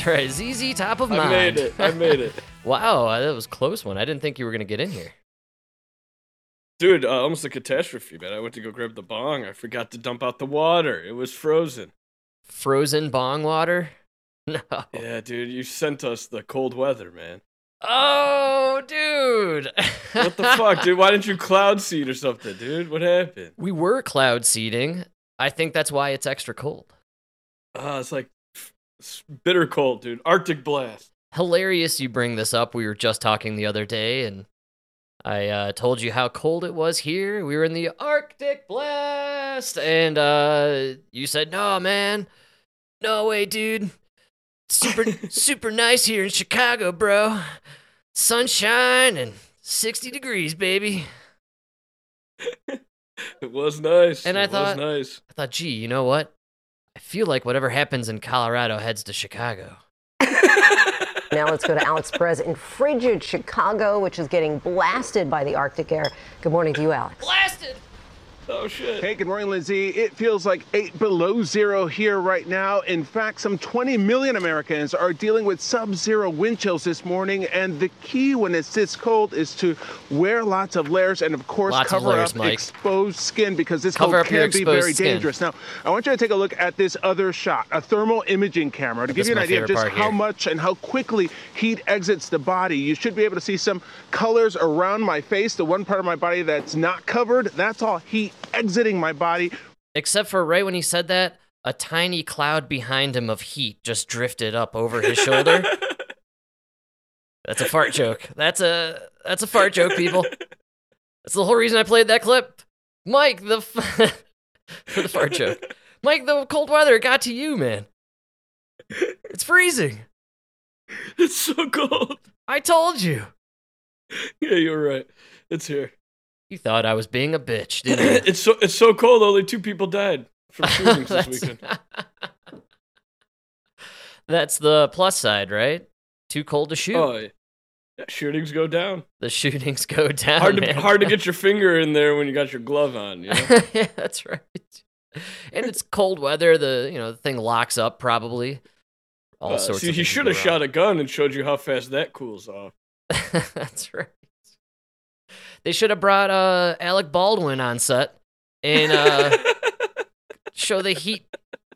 That's right. ZZ top of Mind. I made it. I made it. wow, that was a close one. I didn't think you were gonna get in here. Dude, uh, almost a catastrophe, man. I went to go grab the bong. I forgot to dump out the water. It was frozen. Frozen bong water. No. Yeah, dude, you sent us the cold weather, man. Oh, dude. What the fuck, dude? Why didn't you cloud seed or something, dude? What happened? We were cloud seeding. I think that's why it's extra cold. Uh, it's like bitter cold, dude. Arctic blast. Hilarious you bring this up. We were just talking the other day, and I uh, told you how cold it was here. We were in the Arctic blast, and uh, you said, "No, man, no way, dude. Super, super nice here in Chicago, bro. Sunshine and sixty degrees, baby." It was nice. And it I thought- was nice. I thought, gee, you know what? I feel like whatever happens in Colorado heads to Chicago. Now let's go to Alex Perez in frigid Chicago, which is getting blasted by the Arctic air. Good morning to you, Alex. Blasted. Oh shit. Hey, good morning, Lindsay. It feels like eight below zero here right now. In fact, some 20 million Americans are dealing with sub zero wind chills this morning. And the key when it's this cold is to wear lots of layers and, of course, Lots of cover layers, up Mike. exposed skin because this Cover cold can be very skin. dangerous. Now, I want you to take a look at this other shot a thermal imaging camera to give you an idea of just how here. much and how quickly heat exits the body. You should be able to see some colors around my face. The one part of my body that's not covered, that's all heat exiting my body. Except for right when he said that, a tiny cloud behind him of heat just drifted up over his shoulder. That's a fart joke. That's a that's a fart joke, people. That's the whole reason I played that clip. Mike, the f- for the fart joke. Mike, the cold weather got to you, man. It's freezing. It's so cold. I told you. Yeah, you're right. It's here. You thought I was being a bitch, didn't you? it's so it's so cold. Only two people died from shootings this weekend. That's the plus side, right? Too cold to shoot. Oh, yeah. Yeah, shootings go down. The shootings go down. hard to man. hard to get your finger in there when you got your glove on. You know? yeah, that's right. And it's cold weather. The you know the thing locks up probably. All Uh, sorts. see, he should have shot a gun and showed you how fast that cools off. that's right. They should have brought uh, Alec Baldwin on set and uh, show the heat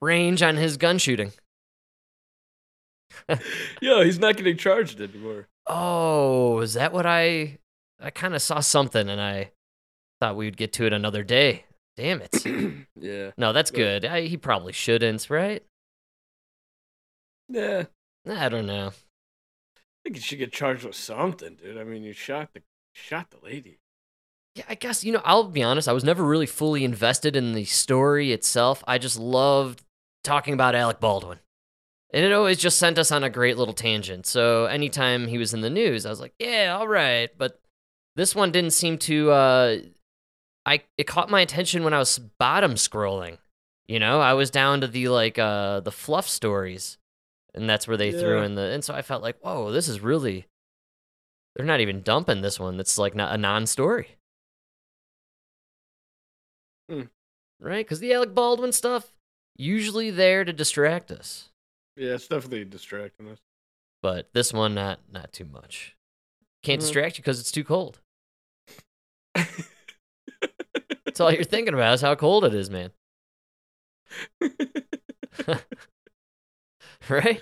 range on his gun shooting. Yo, he's not getting charged anymore. Oh, is that what I? I kind of saw something and I thought we'd get to it another day. Damn it. yeah. No, that's Yeah. good. I, he probably shouldn't, right? Yeah. I don't know. I think you should get charged with something, dude. I mean, you shot the shot the lady. Yeah, I guess, you know, I'll be honest, I was never really fully invested in the story itself. I just loved talking about Alec Baldwin. And it always just sent us on a great little tangent. So anytime he was in the news, I was like, yeah, all right. But this one didn't seem to uh I it caught my attention when I was bottom scrolling. You know, I was down to the like uh the fluff stories. And that's where they threw in the and so I felt like, whoa, this is really they're not even dumping this one. That's like not a non-story. Hmm. Right? Because the Alec Baldwin stuff usually there to distract us, Yeah, it's definitely distracting us. but this one not not too much. Can't Mhm. distract you because it's too cold. That's all you're thinking about is how cold it is, man. right?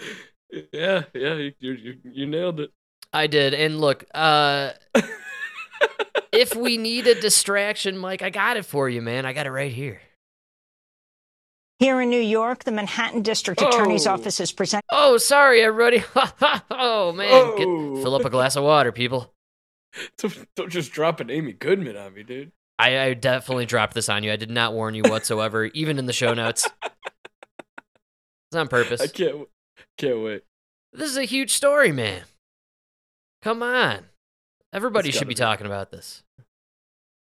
yeah, yeah, you you you nailed it. I did. And look, uh if we need a distraction, Mike, I got it for you, man. I got it right here. Here in New York, the Manhattan District Attorney's Oh. Office is presenting. Oh, sorry, everybody. oh man, Oh. Get, fill up a glass of water, people. Don't, don't just drop an Amy Goodman on me, dude. I, I definitely dropped this on you. I did not warn you whatsoever, even in the show notes. It's on purpose. I can't can't wait. This is a huge story, man. Come on. Everybody should be be. talking about this.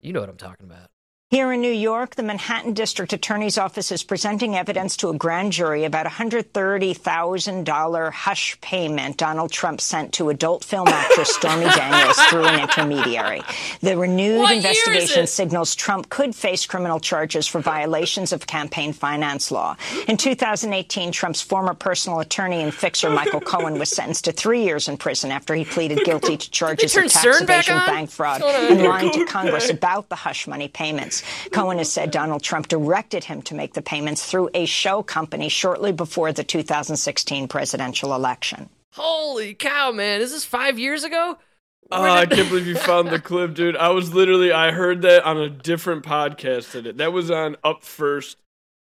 You know what I'm talking about. Here in New York, the Manhattan District Attorney's Office is presenting evidence to a grand jury about a $130,000 hush payment Donald Trump sent to adult film actress Stormy Daniels through an intermediary. The renewed What investigation signals Trump could face criminal charges for violations of campaign finance law. In 2018, Trump's former personal attorney and fixer Michael Cohen was sentenced to three years in prison after he pleaded guilty to charges of tax evasion, bank fraud, What's going on and lying to Congress about the hush money payments. Cohen has said Donald Trump directed him to make the payments through a show company shortly before the 2016 presidential election. Holy cow, man! Is this five years ago? Oh, I can't believe you found the clip, dude. I was literally I heard that on a different podcast today. That was on Up First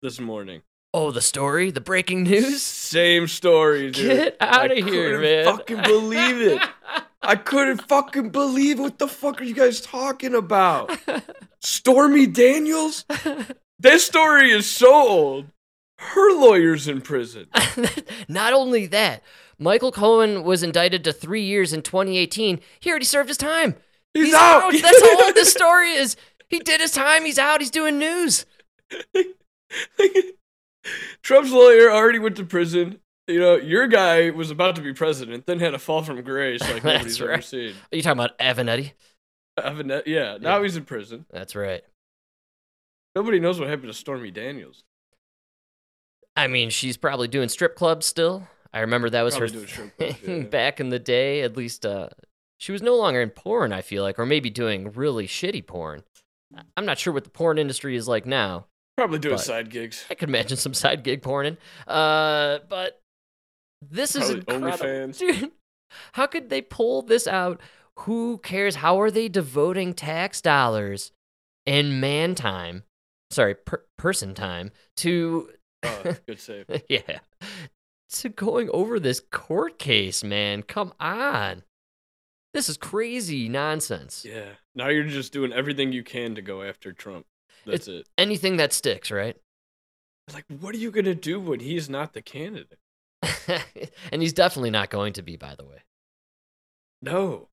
this morning. Oh, the story, the breaking news. Same story, dude. Get out I of here, couldn't man! Fucking believe it. I couldn't fucking believe what the fuck are you guys talking about? Stormy Daniels? This story is so old. Her lawyer's in prison. Not only that, Michael Cohen was indicted to three years in 2018. He already served his time. He's, out. That's how old this story is. He did his time. He's out. He's doing news. Trump's lawyer already went to prison. You know, your guy was about to be president, then had a fall from grace like nobody's ever seen. Are you talking about Avenatti? Evanet- yeah, now Yeah. he's in prison. That's right. Nobody knows what happened to Stormy Daniels. I mean, she's probably doing strip clubs still. I remember that was Probably her doing strip clubs, thing yeah. back in the day. At least, uh, she was no longer in porn. I feel like, or maybe doing really shitty porn. I'm not sure what the porn industry is like now. Probably doing side gigs. I could imagine some side gig porning. Uh, but this is incredible, dude. How could they pull this out? Who cares? How are they devoting tax dollars and man time? Sorry, per- person time to Oh, good save. yeah to going over this court case, man. Come on, this is crazy nonsense. Yeah. Now you're just doing everything you can to go after Trump. That's it. Anything that sticks, right? Like, what are you gonna do when he's not the candidate? and he's definitely not going to be, by the way. No.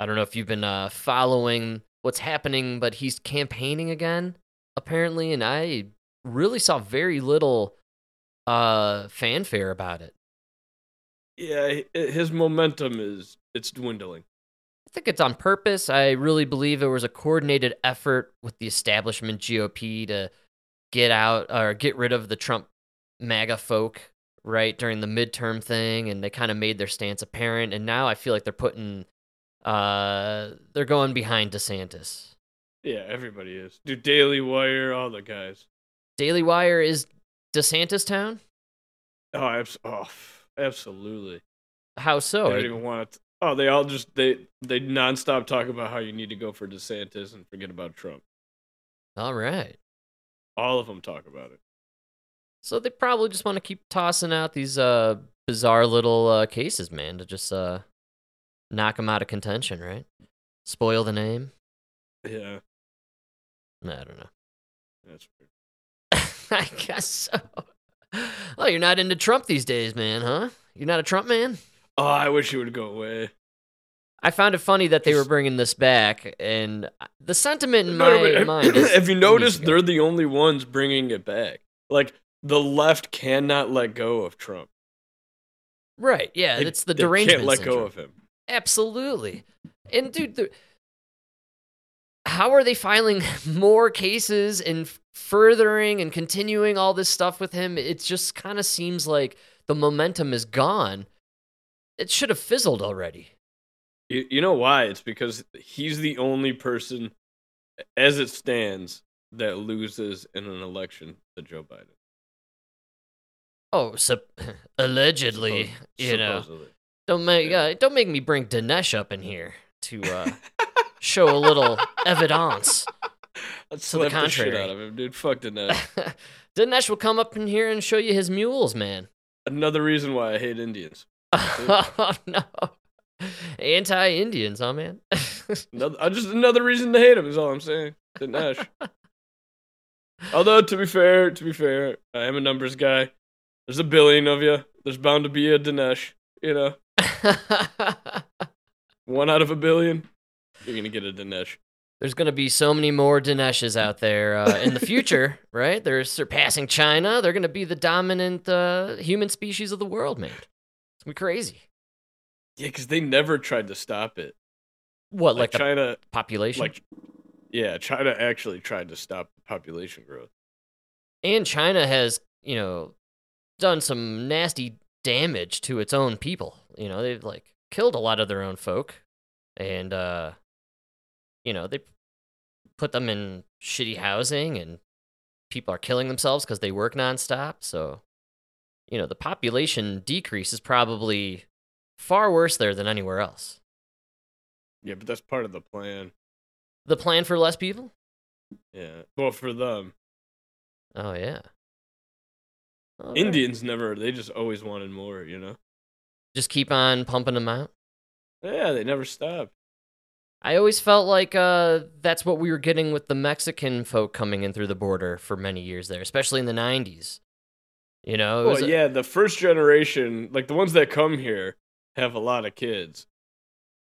I don't know if you've been uh, following what's happening, but he's campaigning again, apparently, and I really saw very little uh, fanfare about it. Yeah, his momentum is it's dwindling. I think it's on purpose. I really believe it was a coordinated effort with the establishment GOP to get out or get rid of the Trump MAGA folk, right, during the midterm thing, and they kind of made their stance apparent. And now I feel like they're putting, uh, they're going behind DeSantis. Yeah, everybody is. do Daily Wire, all the guys. Daily Wire is DeSantis town. Oh, abs- oh absolutely. How so? they don't even want to. Oh, they all just they they nonstop talk about how you need to go for DeSantis and forget about Trump. All right. All of them talk about it. So they probably just want to keep tossing out these uh bizarre little uh, cases, man, to just uh knock them out of contention, right? Spoil the name. Yeah, I don't know. that's weird. I guess so. Oh, you're not into Trump these days, man, huh? You're not a Trump man? Oh, I wish he would go away. I found it funny that they were bringing this back, and the sentiment in No, my mind is. if you notice, they're the only ones bringing it back. Like the left cannot let go of Trump. right, yeah, They- it's the they derangement Can't let syndrome. go of him. Absolutely. And dude, the, how are they filing more cases and furthering and continuing all this stuff with him? It just kind of seems like the momentum is gone. It should have fizzled already. You, you know why? It's because he's the only person, as it stands, that loses in an election to Joe Biden. Oh, sup- allegedly, Suppos- you know. supposedly. Don't make Yeah. uh, don't make me bring Dinesh up in here to uh, show a little evidence. I'd To the slap the shit contrary. out of him, dude. Fuck Dinesh. Dinesh will come up in here and show you his mules, man. Another reason why I hate Indians. oh no. Anti-Indians, huh, man? Another, just another reason to hate him is all I'm saying. Dinesh. Although to be fair, to be fair, I am a numbers guy. There's a billion of you. There's bound to be a Dinesh. You know, one out of a billion, you're gonna get a Dinesh. There's going to be so many more Dinesh's out there uh, in the future, right? They're surpassing China. They're going to be the dominant uh, human species of the world, man. It's to be crazy. Yeah, because they never tried to stop it. What, like, Like, the China, population? like, yeah, China actually tried to stop population growth. and China has, you know, done some nasty damage to its own people. You know, they've like killed a lot of their own folk, and uh, you know, they put them in shitty housing, and people are killing themselves because they work nonstop. So, you know, the population decrease is probably far worse there than anywhere else. Yeah, but that's part of the plan. The plan for less people? Yeah. Well, for them, Oh yeah. All right. Indians never. They just always wanted more. You know. just keep on pumping them out. Yeah, they never stop. I always felt like uh, that's what we were getting with the Mexican folk coming in through the border for many years there, especially in the 90s. You know, it was a- yeah, the first generation, like the ones that come here, have a lot of kids,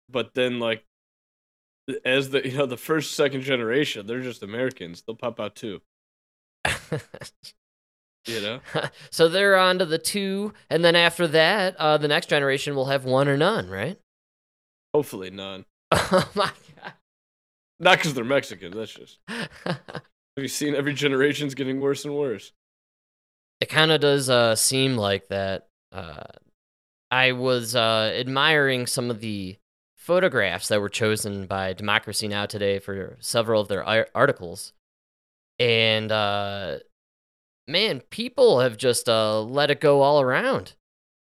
but then like as the you know the first second generation, they're just Americans. They'll pop out too. You know. so they're on to the two, and then after that, uh, the next generation will have one or none, right? Hopefully none. Oh my god. Not because they're Mexican. That's just. Have you seen every generation's getting worse and worse? it kind of does uh, seem like that. Uh, I was uh, admiring some of the photographs that were chosen by Democracy Now! today for several of their articles. And uh, man, people have just uh, let it go all around.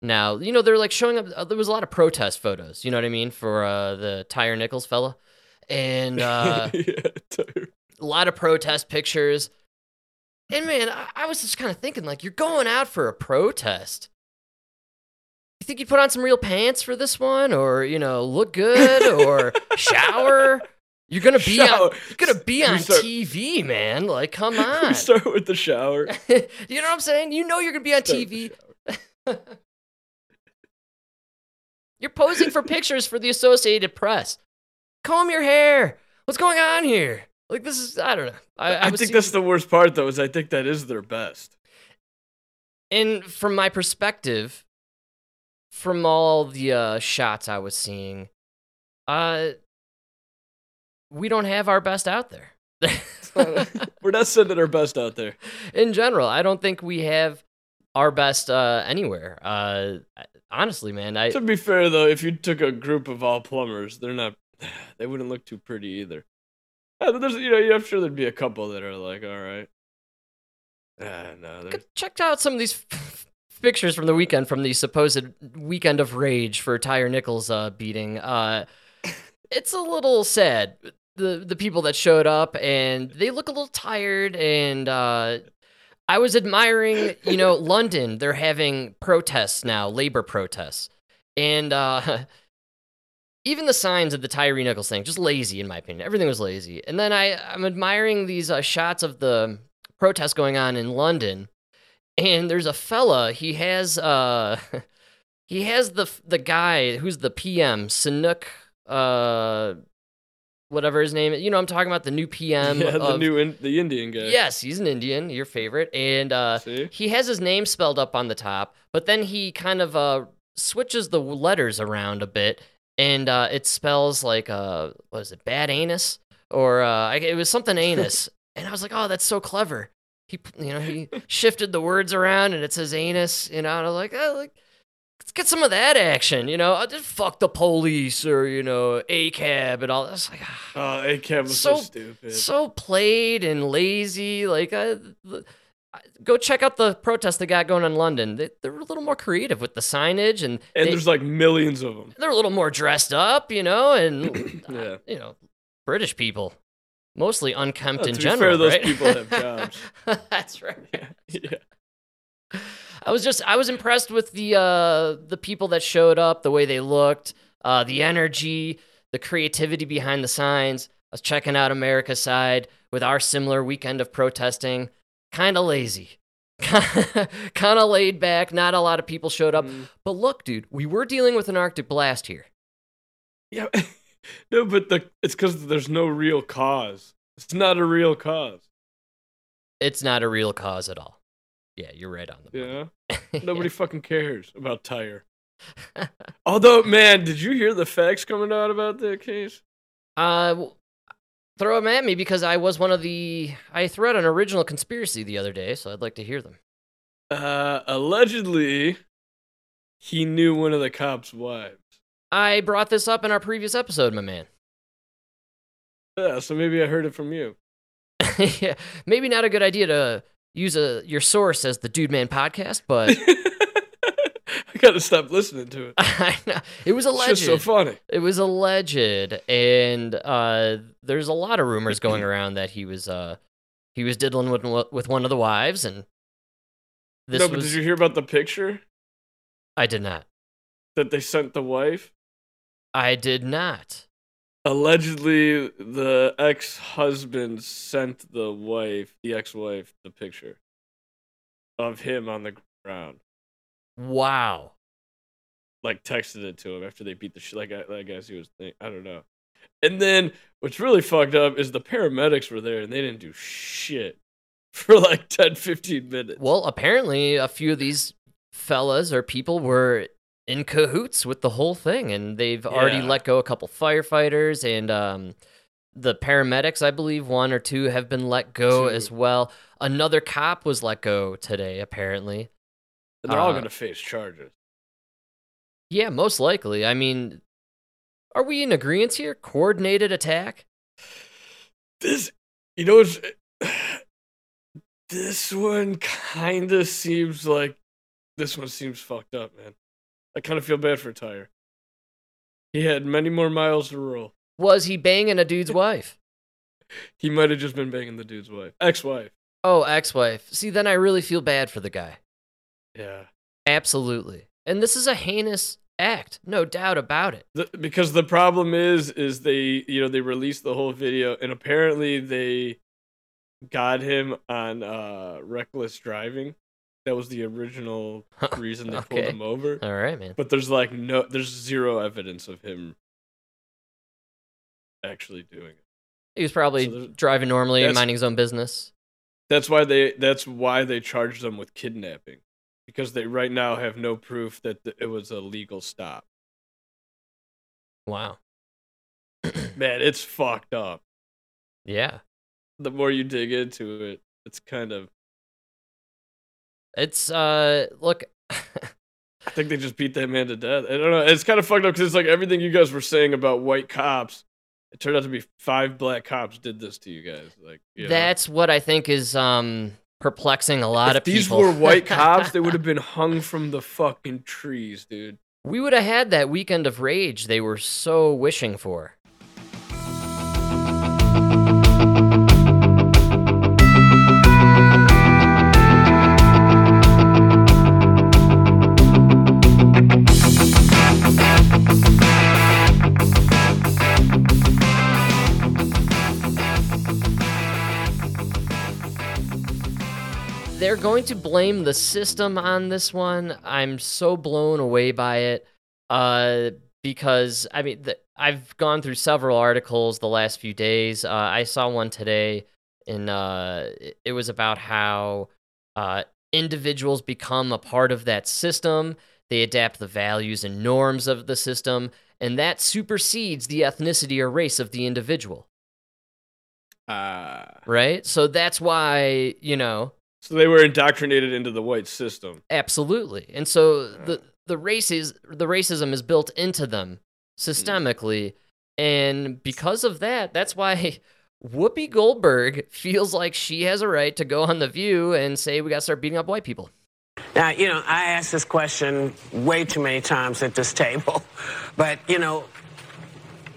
Now, you know, they're like showing up. Uh, there was a lot of protest photos, you know what I mean, for uh, the Tyre Nichols fella. And uh, yeah, a lot of protest pictures. And man, I, I was just kind of thinking, like, you're going out for a protest. You think you'd put on some real pants for this one, or you know, look good, or shower? You're gonna be on. You're gonna be on start- TV, man. Like, come We on. start with the shower. you know what I'm saying? You know you're gonna be on Start TV. You're posing for pictures for the Associated Press. Comb your hair. What's going on here? Like this is I don't know. I, I, was think seeing- that's the worst part, though. Is I think that is their best. and from my perspective, from all the uh, shots I was seeing, uh, we don't have our best out there. We're not sending our best out there. In general, I don't think we have our best uh, anywhere. Uh, honestly, man, I To be fair, though, if you took a group of all plumbers, they're not. They wouldn't look too pretty either. Yeah, there's, you know, I'm sure there'd be a couple that are like, all right. Ah, no, checked out some of these pictures from the weekend from the supposed weekend of rage for Tyre Nichols uh, beating. Uh, it's a little sad. The the people that showed up and they look a little tired and uh, I was admiring, you know, London. They're having protests now, labor protests, and uh, even the signs of the Tyre Nichols thing, just lazy in my opinion. Everything was lazy. And then I I'm admiring these uh, shots of the protests going on in London, and there's a fella. He has uh, he has the the guy who's the PM, Sanuk, uh, whatever his name is. You know, I'm talking about the new PM. yeah, the of- new in, the Indian guy. Yes, he's an Indian, your favorite, and uh, he has his name spelled up on the top, but then he kind of uh, switches the letters around a bit, and uh, it spells like uh, what is it, bad anus, or uh, it was something anus, and I was like, oh, that's so clever. He, you know, he shifted the words around, and it says anus, you know, and I was like, oh, like. Let's get some of that action, you know. I just fuck the police or you know ACAB and all. I was like. Oh, ACAB was so, So- stupid. so played and lazy. Like, I, I- go check out the protest they got going on in London. They, they're a little more creative with the signage, and, and they, there's like millions of them. they're a little more dressed up, you know, and uh, Yeah. you know, British people, mostly unkempt Well, in general. fair, those right? people have jobs. That's right. yeah. I was just I was impressed with the uh the people that showed up, the way they looked, uh the energy, the creativity behind the signs. I was checking out America's side with our similar weekend of protesting. Kind of lazy. kind of laid back, not a lot of people showed up. Mm. But look, dude, we were dealing with an arctic blast here. Yeah. No, but the it's because there's no real cause. It's not a real cause. It's not a real cause at all. Yeah, you're right on the Yeah. Nobody fucking cares about Tyre. Although, man, did you hear the facts coming out about that case? Uh, throw them at me because I was one of the. I threw out an original conspiracy the other day, so I'd like to hear them. Uh, allegedly, he knew one of the cops' wives. I brought this up in our previous episode, my man. Yeah, so maybe I heard it from you. yeah, maybe not a good idea to use a your source as the Dude Man podcast, but I gotta stop listening to it. I know it was It's alleged. just so funny. It was alleged, and uh, there's a lot of rumors going around that he was uh, he was diddling with with one of the wives, and this no, but was. did you hear about the picture I did not. that they sent the wife? I did not. Allegedly, the ex-husband sent the wife, the ex-wife, the picture of him on the ground. Wow. Like texted it to him after they beat the shit. Like I, I guess he was. Think- I don't know. And then what's really fucked up is the paramedics were there and they didn't do shit for like 10, 15 minutes. Well, apparently, a few of these fellas or people were in cahoots with the whole thing, and they've already let go a couple firefighters and um, the paramedics. I believe one or two have been let go as well. Another cop was let go today, apparently. And they're all Uh, gonna face charges. Yeah, most likely. I mean, are we in agreement here? Coordinated attack? This, you know, it's, this one kind of seems like this one seems fucked up, man. I kind of feel bad for Tyre. He had many more miles to roll. Was he banging a dude's wife? He might have just been banging the dude's wife, ex-wife. Oh, ex wife. See, then I really feel bad for the guy. Yeah, Absolutely. And this is a heinous act, no doubt about it. the, because the problem is, is they, you know, they released the whole video, and apparently they got him on uh reckless driving. That was the original reason they pulled him over. All right, man. But there's like no, there's zero evidence of him actually doing it. He was probably So driving normally, minding his own business. That's why they. That's why they charged them with kidnapping, because they right now have no proof that th- it was a legal stop. Wow. Man, it's fucked up. Yeah. The more you dig into it, it's kind of. It's, uh, look, I think they just beat that man to death. I don't know. It's kind of fucked up because it's like everything you guys were saying about white cops. It turned out to be five black cops did this to you guys. Like you know? that's what I think is, um, perplexing a lot if of people. these were white cops, they would have been hung from the fucking trees, dude. we would have had that weekend of rage they were so wishing for. They're going to blame the system on this one. I'm so blown away by it. Uh, because I mean, the, I've gone through several articles the last few days. Uh, I saw one today, and uh, it- was about how uh, individuals become a part of that system. They adapt the values and norms of the system, and that supersedes the ethnicity or race of the individual. Ah. Right? So that's why you know So they were indoctrinated into the white system. Absolutely. And so the the races the racism is built into them systemically and because of that that's why Whoopi Goldberg feels like she has a right to go on the view and say we got to start beating up white people. Now, you know, I asked this question way too many times at this table, but, you know,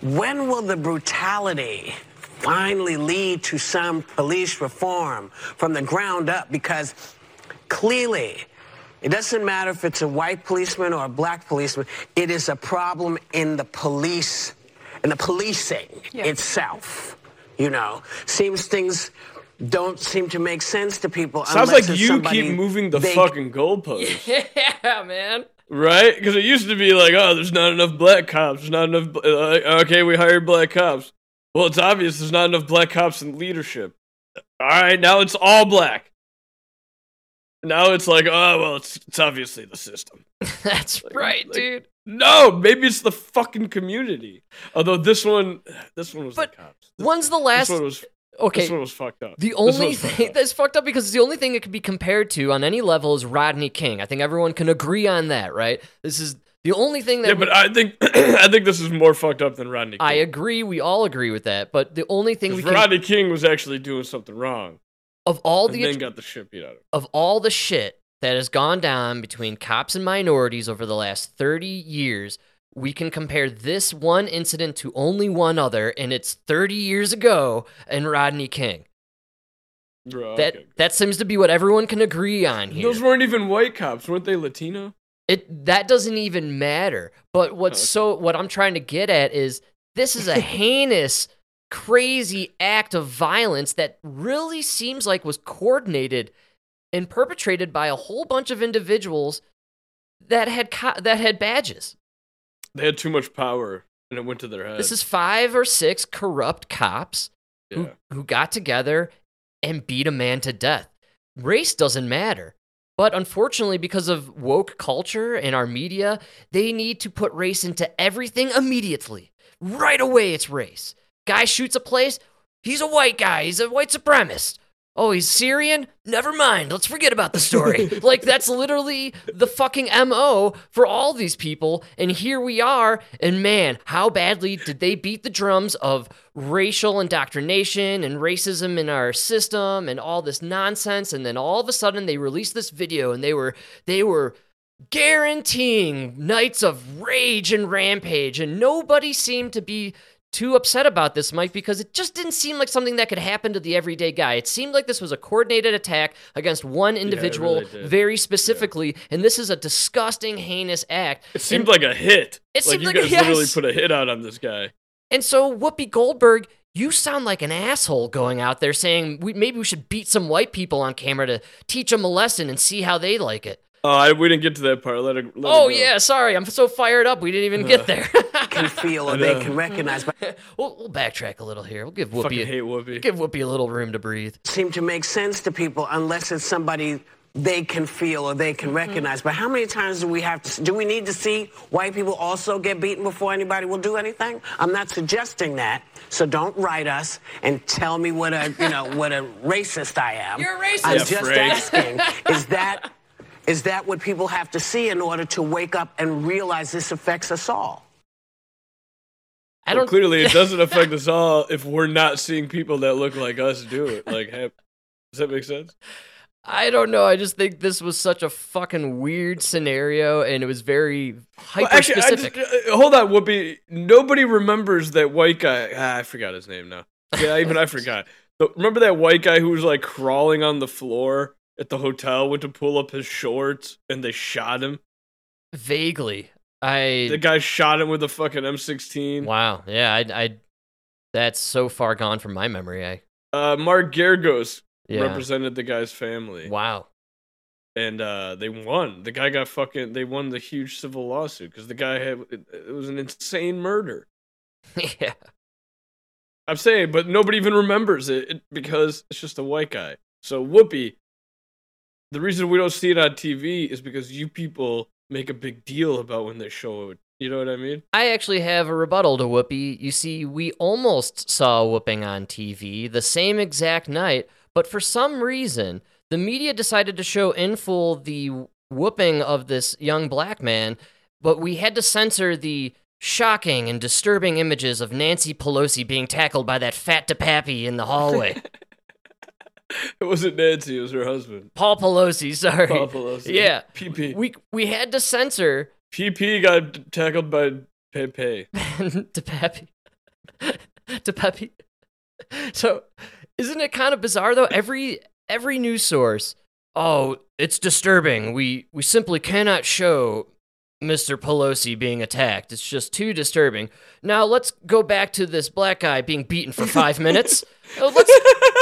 when will the brutality finally lead to some police reform from the ground up? Because clearly, it doesn't matter if it's a white policeman or a black policeman, it is a problem in the police, in the policing itself. You know, seems things don't seem to make sense to people. Sounds like you keep moving the they fucking goalposts. Yeah, man. right? Because it used to be like, oh, there's not enough black cops. There's not enough. bl- Uh, okay, we hired black cops. Well, it's obvious there's not enough black cops in leadership. All right, now it's all black. Now it's like, oh well, it's it's obviously the system. That's Like- right, like- dude. No, maybe it's the fucking community. Although this one, this one was But the cops. When's the This last? one was Okay, this one was fucked up. The only fucked thing that's fucked up because it's the only thing it could be compared to on any level is Rodney King. I think everyone can agree on that, right? This is the only thing that yeah, we- but I think I think this is more fucked up than Rodney. King. I agree. We all agree with that. But the only thing we 'Cause can Rodney King was actually doing something wrong, of all and the then got the shit beat out of him. of all the shit that has gone down between cops and minorities over the last 30 years, we can compare this one incident to only one other, and it's 30 years ago and Rodney King. Bro, That okay. that seems to be what everyone can agree on here. Those weren't even white cops, weren't they Latino? It that doesn't even matter. But what's oh, Okay. so what I'm trying to get at is this is a heinous, crazy act of violence that really seems like was coordinated and perpetrated by a whole bunch of individuals that had co- that had badges. They had too much power, and it went to their head. This is five or six corrupt cops yeah. who, who got together and beat a man to death. Race doesn't matter. But unfortunately, because of woke culture and our media, they need to put race into everything immediately. Right away, it's race. Guy shoots a place, he's a white guy, he's a white supremacist. Oh, he's Syrian? Never mind. Let's forget about the story. like, that's literally the fucking MO for all these people. And here we are. And man, how badly did they beat the drums of racial indoctrination and racism in our system and all this nonsense? And then all of a sudden they released this video and they were, they were guaranteeing nights of rage and rampage. And nobody seemed to be too upset about this, Mike, because it just didn't seem like something that could happen to the everyday guy. It seemed like this was a coordinated attack against one individual really very specifically, and this is a disgusting, heinous act. It seemed like a hit. It like seemed you like a- guys literally yes. put a hit out on this guy. And so, Whoopi Goldberg, you sound like an asshole going out there saying we, maybe we should beat some white people on camera to teach them a lesson and see how they like it. Oh, I, we didn't get to that part. Let it. Let oh, it yeah, sorry. I'm so fired up. We didn't even get uh. there. can feel or they can recognize, but we'll, we'll backtrack a little here. We'll give Fucking Whoopi, hate Whoopi. give Whoopi a little room to breathe. seem to make sense to people unless it's somebody they can feel or they can mm-hmm. recognize. But how many times do we have to? Do we need to see white people also get beaten before anybody will do anything? I'm not suggesting that. So don't write us and tell me what a you know what a racist I am. You're a racist. I'm Yeah, just Frank. asking. Is that is that what people have to see in order to wake up and realize this affects us all? I don't clearly, it doesn't affect us all if we're not seeing people that look like us do it. Like, hey, does that make sense? I don't know. I just think this was such a fucking weird scenario, and it was very hyper Well, actually, specific. just, uh, hold on, Whoopi. Nobody remembers that white guy. Ah, I forgot his name now. Yeah, even I forgot. But remember that white guy who was like crawling on the floor at the hotel, went to pull up his shorts, and they shot him. Vaguely, I The guy shot him with a fucking M16. wow, yeah, I, I that's so far gone from my memory. I Uh, Mark Geragos yeah, represented the guy's family, wow, and uh, they won. The guy got fucking. They won the huge civil lawsuit because the guy had. It, it was an insane murder. yeah, I'm saying, but nobody even remembers it, it because it's just a white guy. So Whoopi, the reason we don't see it on TV is because you people make a big deal about when they show it. You know what I mean? I actually have a rebuttal to Whoopi. You see, we almost saw whooping on TV the same exact night, but for some reason, the media decided to show in full the whooping of this young black man, but we had to censor the shocking and disturbing images of Nancy Pelosi being tackled by that fat DePappy in the hallway. It wasn't Nancy; it was her husband, Paul Pelosi, sorry. Paul Pelosi. Yeah. PP. We we had to censor PP got tackled by Pepe. DePappy. DePappy. So, isn't it kind of bizarre though? Every every news source, oh, it's disturbing. We we simply cannot show Mr. Pelosi being attacked. It's just too disturbing. Now let's go back to this black guy being beaten for five minutes. Uh, let's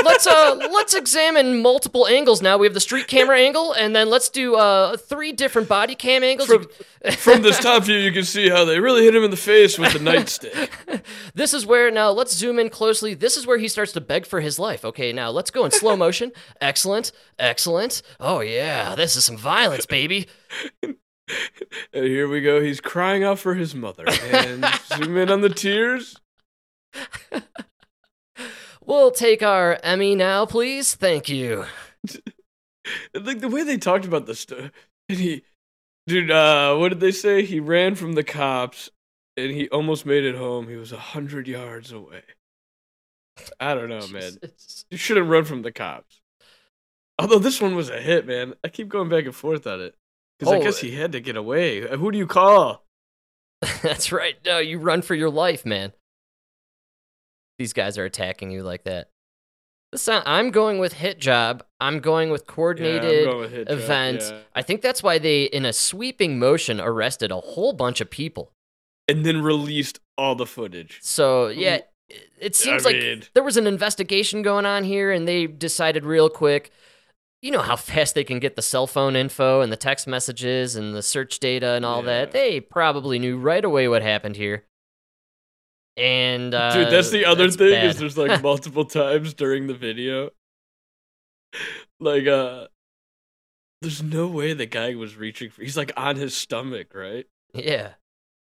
let's uh let's examine multiple angles now. We have the street camera angle, and then let's do uh three different body cam angles. From, from this top view, you can see how they really hit him in the face with the nightstick. this is where now let's zoom in closely. This is where he starts to beg for his life. Okay, now let's go in slow motion. excellent, excellent. Oh yeah, this is some violence, baby. And here we go. He's crying out for his mother. And zoom in on the tears. We'll take our Emmy now, please. Thank you. Like the way they talked about this stuff. And he, dude, uh, what did they say? He ran from the cops and he almost made it home. He was a hundred yards away. I don't know, man. Jesus. You shouldn't run from the cops. Although this one was a hit, man. I keep going back and forth on it. Because I guess he had to get away. Who do you call? That's right. No, you run for your life, man. These guys are attacking you like that. I'm going with hit job. I'm going with Yeah, coordinated going with hit job, event. yeah. I think that's why they, in a sweeping motion, arrested a whole bunch of people. And then released all the footage. So yeah, mm-hmm. it, it seems like mean- there was an investigation going on here, and they decided real quick. You know how fast they can get the cell phone info and the text messages and the search data and all that. They probably knew right away what happened here. And uh, Dude, that's the other that's thing bad. is there's like multiple times during the video. Like uh there's no way the guy was reaching for he's like on his stomach, right? yeah,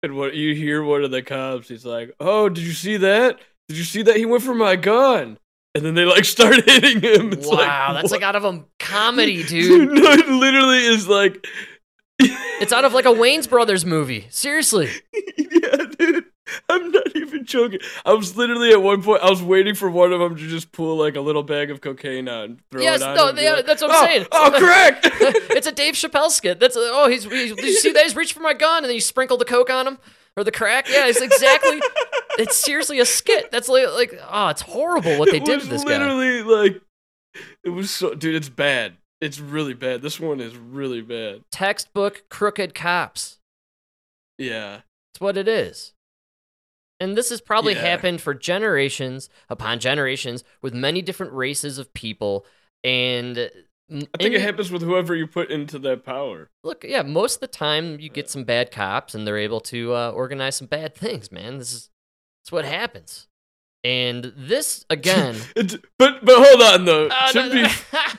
And what you hear one of the cops, he's like, Oh, did you see that? Did you see that? He went for my gun. And then they like start hitting him. It's wow, that's what? like out of a comedy, Dude, dude. no, it literally is like it's out of like a Wayans Brothers movie. Seriously. yeah, dude. I'm not even joking. I was literally at one point. I was waiting for one of them to just pull like a little bag of cocaine out and throw Yes, it on. no, and be they- like, that's what I'm "Oh, saying." Oh, crack! it's a Dave Chappelle skit. That's oh, he's, he's did you see that? He's reached for my gun and then you sprinkle the coke on him or the crack. Yeah, it's exactly. it's seriously a skit. That's like like oh, it's horrible what they it did to this guy. literally like, it was so, dude. It's bad. It's really bad. This one is really bad. Textbook crooked cops. Yeah. it's what it is. And this has probably Yeah. happened for generations upon generations with many different races of people. And I think in- it happens with whoever you put into that power. look, yeah, most of the time you get some bad cops and they're able to uh, organize some bad things, man. This is that's what happens. And this again, but but hold on though. Oh, to no, be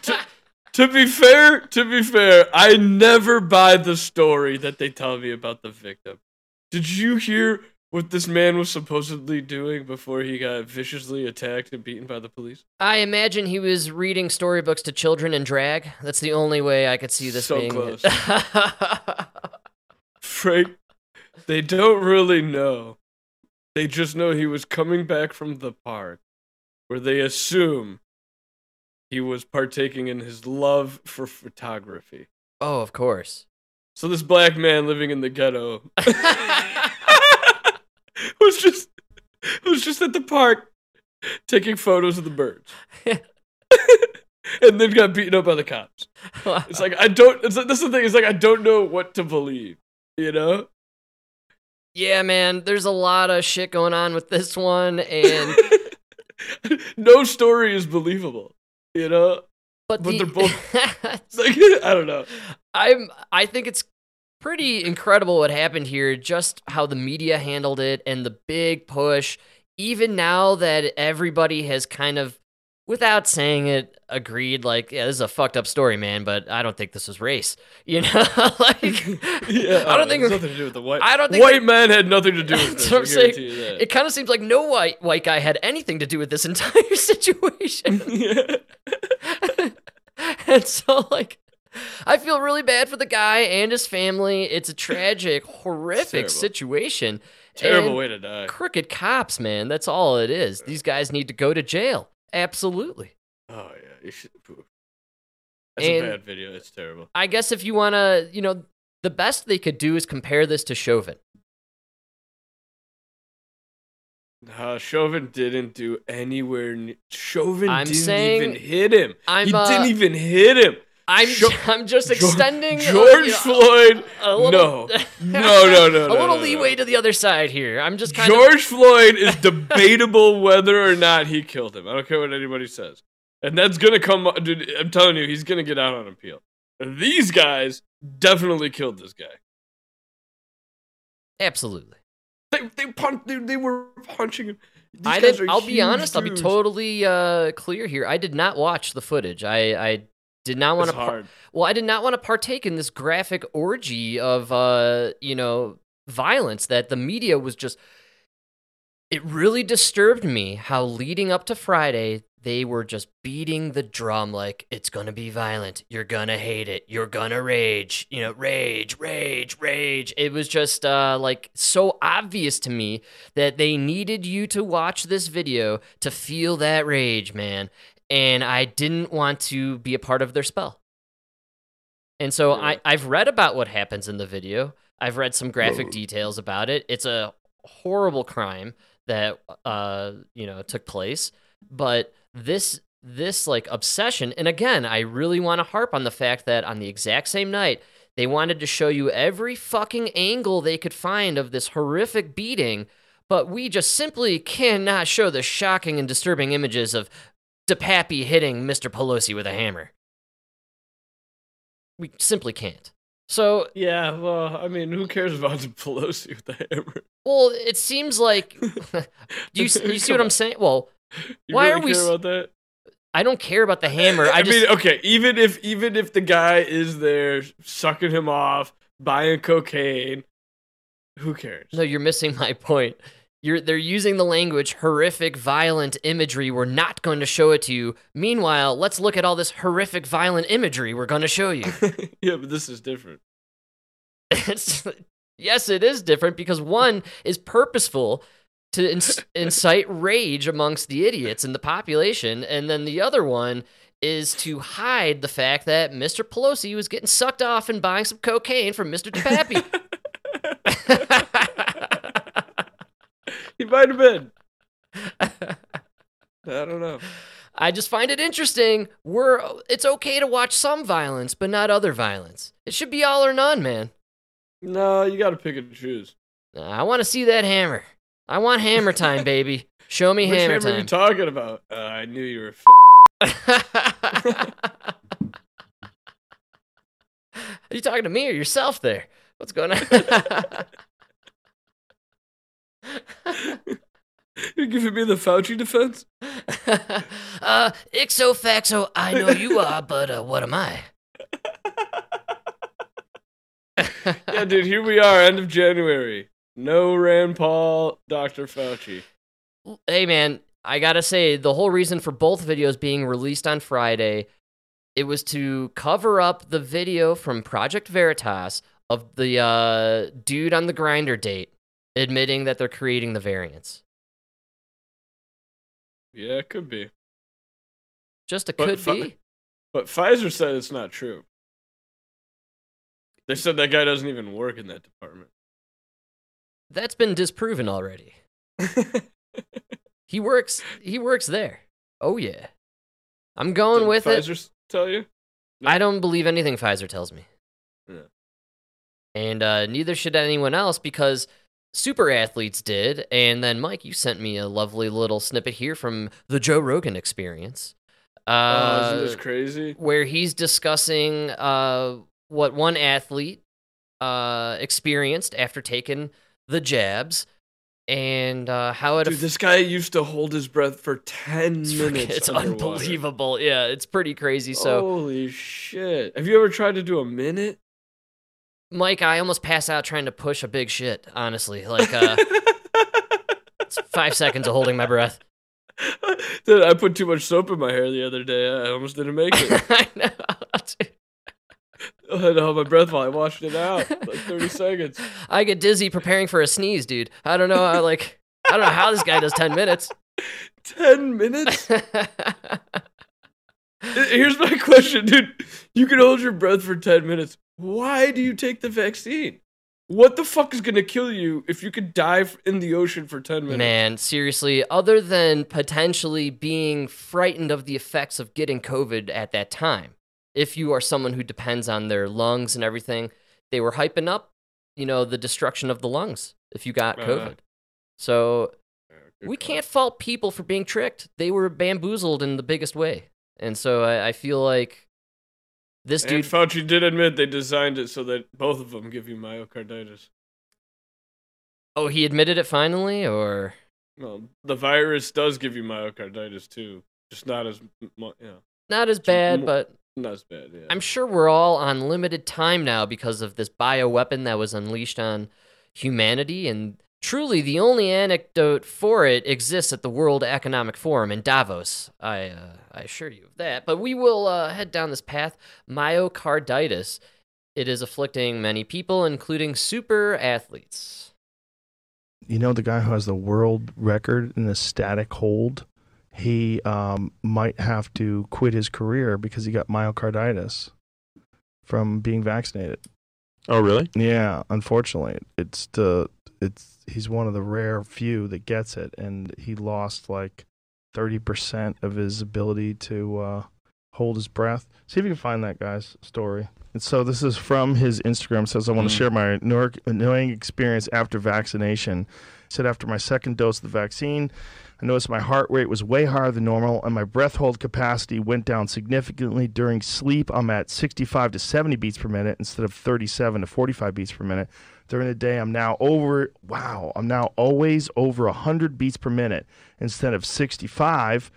to, to be fair, to be fair, I never buy the story that they tell me about the victim. Did you hear what this man was supposedly doing before he got viciously attacked and beaten by the police? I imagine he was reading storybooks to children in drag. That's the only way I could see this So being. close. Frank, they don't really know. They just know he was coming back from the park, where they assume he was partaking in his love for photography. oh, of course. So this black man living in the ghetto was just was just at the park taking photos of the birds. and then got beaten up by the cops. It's like I don't it's like, that's the thing, it's like I don't know what to believe. You know? yeah, man. There's a lot of shit going on with this one, and no story is believable. You know? but, But the, they're both- Like I don't know. I'm I think it's pretty incredible what happened here, just how the media handled it and the big push. Even now that everybody has kind of without saying it agreed like yeah this is a fucked up story man but i don't think this was race you know like Yeah, i don't think it nothing to do with the white. I don't think white man had nothing to do with this. I'm saying. guarantee you that. it kind of seems like no white white guy had anything to do with this entire situation and so like I feel really bad for the guy and his family. It's a tragic, horrific situation. Terrible And way to die. Crooked cops, man. That's all it is. These guys need to go to jail. Absolutely. Oh yeah, you should. That's And- a bad video. It's terrible. I guess if you want to, you know, the best they could do is compare this to Chauvin. Uh, Chauvin didn't do anywhere. Ne- Chauvin I'm didn't saying- even hit him. I'm, he uh, didn't even hit him. I'm Sho- I'm just extending George know, Floyd. a little- no, no, no, no, a little no, no. leeway to the other side here. I'm just kind of George Floyd is debatable whether or not he killed him. I don't care what anybody says. And that's gonna come. Dude, I'm telling you, he's gonna get out on appeal. These guys definitely killed this guy. absolutely. They they punch. They, they were punching him. These I did. I'll be honest. I'll be totally uh, clear here. I did not watch the footage. I I did not want to. hard. well, I did not want to partake in this graphic orgy of uh, you know, violence that the media was just. It really disturbed me how leading up to Friday they were just beating the drum like it's gonna be violent. You're gonna hate it. You're gonna rage. You know, rage, rage, rage. It was just uh, like so obvious to me that they needed you to watch this video to feel that rage, man. And I didn't want to be a part of their spell. And so I, Yeah. I've read about what happens in the video. I've read some graphic details about it. It's a horrible crime that uh, you know took place. But this this like obsession, and again, I really want to harp on the fact that on the exact same night, they wanted to show you every fucking angle they could find of this horrific beating, but we just simply cannot show the shocking and disturbing images of DePappy hitting Mr. Pelosi with a hammer. We simply can't. So, Yeah, well, I mean, who cares about the Pelosi with the hammer? well, it seems like do you you see what I'm saying? Well, You Why really are we about that? I don't care about the hammer. I, I, just mean, okay, even if even if the guy is there sucking him off, buying cocaine, who cares? No, you're missing my point. You're they're using the language horrific, violent imagery. We're not going to show it to you. Meanwhile, let's look at all this horrific, violent imagery we're going to show you. yeah, but this is different. It's, yes, it is different because one is purposeful to inc- incite rage amongst the idiots in the population, and then the other one is to hide the fact that Mr. Pelosi was getting sucked off and buying some cocaine from Mr. DePappy. He might have been. I don't know. I just find it interesting. We're it's okay to watch some violence, but not other violence. It should be all or none, man. No, you got to pick and choose. I want to see that hammer. I want hammer time, baby. Show me Which hammer hammer are you time. talking about? Uh, I knew you were. F- Are you talking to me or yourself there? What's going on? You're giving me the Fauci defense? uh, ixo faxo, I know you are, but uh, what am I? Yeah, dude, here we are, end of January. No Rand Paul, Dr. Fauci. hey man, I gotta say, the whole reason for both videos being released on Friday, it was to cover up the video from Project Veritas of the uh, dude on the Grindr date admitting that they're creating the variants. Yeah, it could be. Just a But could fi- be. But Pfizer said it's not true. They said that guy doesn't even work in that department. That's been disproven already. He works. He works there. Oh yeah. I'm going Did with it. Pfizer s- tell you? I don't believe anything Pfizer tells me. Yeah. And uh, neither should anyone else because super athletes did. And then, Mike, you sent me a lovely little snippet here from the Joe Rogan experience. oh, Uh, isn't this crazy? where he's discussing uh, what one athlete uh, experienced after taking the jabs and uh, how it Dude, aff- this guy used to hold his breath for 10 it's, minutes. it's underwater. unbelievable. Yeah, it's pretty crazy. So, Holy shit. Have you ever tried to do a minute? Mike, I almost pass out trying to push a big shit, honestly. Like, uh, it's five seconds of holding my breath. Dude, I put too much soap in my hair the other day. I almost didn't make it. I know. dude. I had to hold my breath while I washed it out. Like 30 seconds. I get dizzy preparing for a sneeze, dude. I don't know. I like, I don't know how this guy does 10 minutes. 10 minutes? Here's my question, dude. You can hold your breath for 10 minutes. Why do you take the vaccine? What the fuck is going to kill you if you could dive in the ocean for 10 minutes? Man, seriously, other than potentially being frightened of the effects of getting COVID at that time, if you are someone who depends on their lungs and everything, they were hyping up, you know, the destruction of the lungs if you got Uh-huh. COVID. So Yeah, we call. can't fault people for being tricked. They were bamboozled in the biggest way. And so I, I feel like this And dude. Fauci did admit they designed it so that both of them give you myocarditis. oh, he admitted it finally, or Well, the virus does give you myocarditis too, just not as mu- you know, not as bad, mo- but not as bad. Yeah. I'm sure we're all on limited time now because of this bioweapon that was unleashed on humanity. And truly, the only anecdote for it exists at the World Economic Forum in Davos. I, uh, I assure you of that. But we will uh, head down this path. Myocarditis. It is afflicting many people, including super athletes. You know the guy who has the world record in the static hold? He um, might have to quit his career because he got myocarditis from being vaccinated. Oh, really? Yeah, unfortunately, it's the it's he's one of the rare few that gets it, and he lost like thirty percent of his ability to uh, hold his breath. See if you can find that guy's story. And so this is from his Instagram. Says I want to Mm. share my anno- annoying experience after vaccination. Said after my second dose of the vaccine, I noticed my heart rate was way higher than normal, and my breath hold capacity went down significantly. During sleep, I'm at 65 to 70 beats per minute instead of 37 to 45 beats per minute. During the day, I'm now over, wow, I'm now always over 100 beats per minute instead of 65,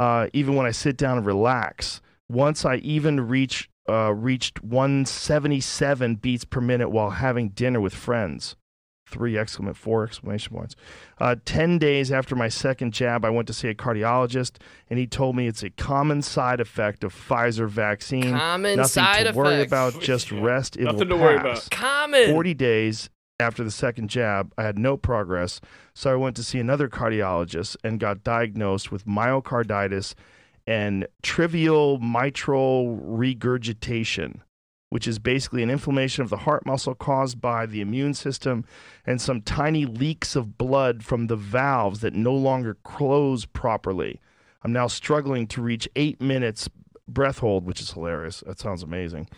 uh, even when I sit down and relax. Once I even reach, uh, reached 177 beats per minute while having dinner with friends three exclamation four exclamation points. Uh, Ten days after my second jab, I went to see a cardiologist, and he told me it's a common side effect of Pfizer vaccine. Common Nothing side to worry effects. about. Just rest. It nothing will to worry about. Common. 40 days after the second jab, I had no progress, so I went to see another cardiologist and got diagnosed with myocarditis and trivial mitral regurgitation, which is basically an inflammation of the heart muscle caused by the immune system and some tiny leaks of blood from the valves that no longer close properly. I'm now struggling to reach eight minutes breath hold, which is hilarious. That sounds amazing.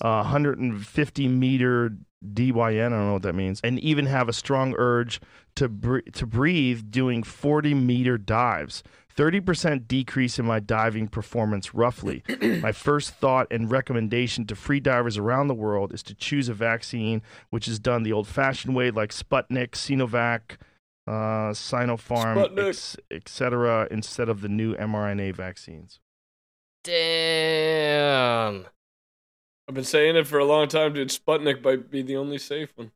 Uh, 150 meter DYN, I don't know what that means, and even have a strong urge to br- to breathe doing 40 meter dives. 30% decrease in my diving performance, roughly. my first thought and recommendation to free divers around the world is to choose a vaccine which is done the old fashioned way, like Sputnik, Sinovac, uh, Sinopharm, Sputnik. ex- etc., instead of the new mRNA vaccines. Damn. I've been saying it for a long time, dude. Sputnik might be the only safe one.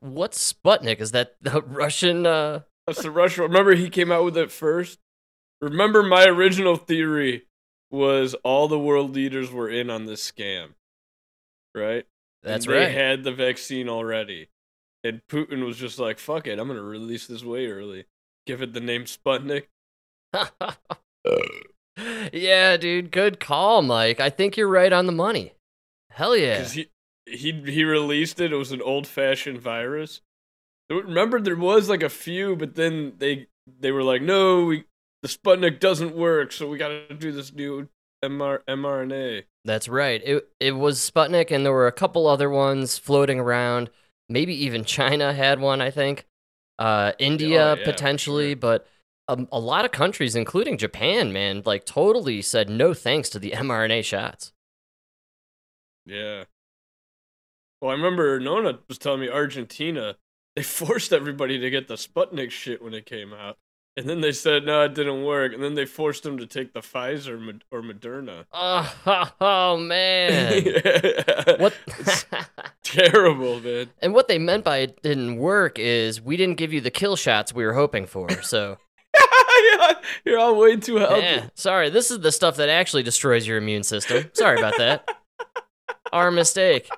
What's Sputnik? Is that the Russian? Uh... That's the Russian. Remember, he came out with it first. Remember, my original theory was all the world leaders were in on this scam, right? That's And right. They had the vaccine already, and Putin was just like, "Fuck it, I'm gonna release this way early. Give it the name Sputnik." yeah, dude. Good call, Mike. I think you're right on the money. Hell yeah. he he he released it. It was an old fashioned virus. Remember, there was like a few, but then they they were like, no, we the Sputnik doesn't work, so we got to do this new MR, mRNA. That's right. It it was Sputnik, and there were a couple other ones floating around. Maybe even China had one. I think. Uh, India Oh, yeah, potentially, sure. but um, a lot of countries, including Japan, man, like totally said no thanks to the mRNA shots. Yeah. Well, I remember Nona was telling me Argentina they forced everybody to get the Sputnik shit when it came out, and then they said no, it didn't work, and then they forced them to take the Pfizer or Moderna. Oh, oh man. Yeah. what? Terrible, man. and what they meant by it didn't work is we didn't give you the kill shots we were hoping for. So Yeah, You're all way too healthy. yeah, sorry. This is the stuff that actually destroys your immune system. Sorry about that. Our mistake.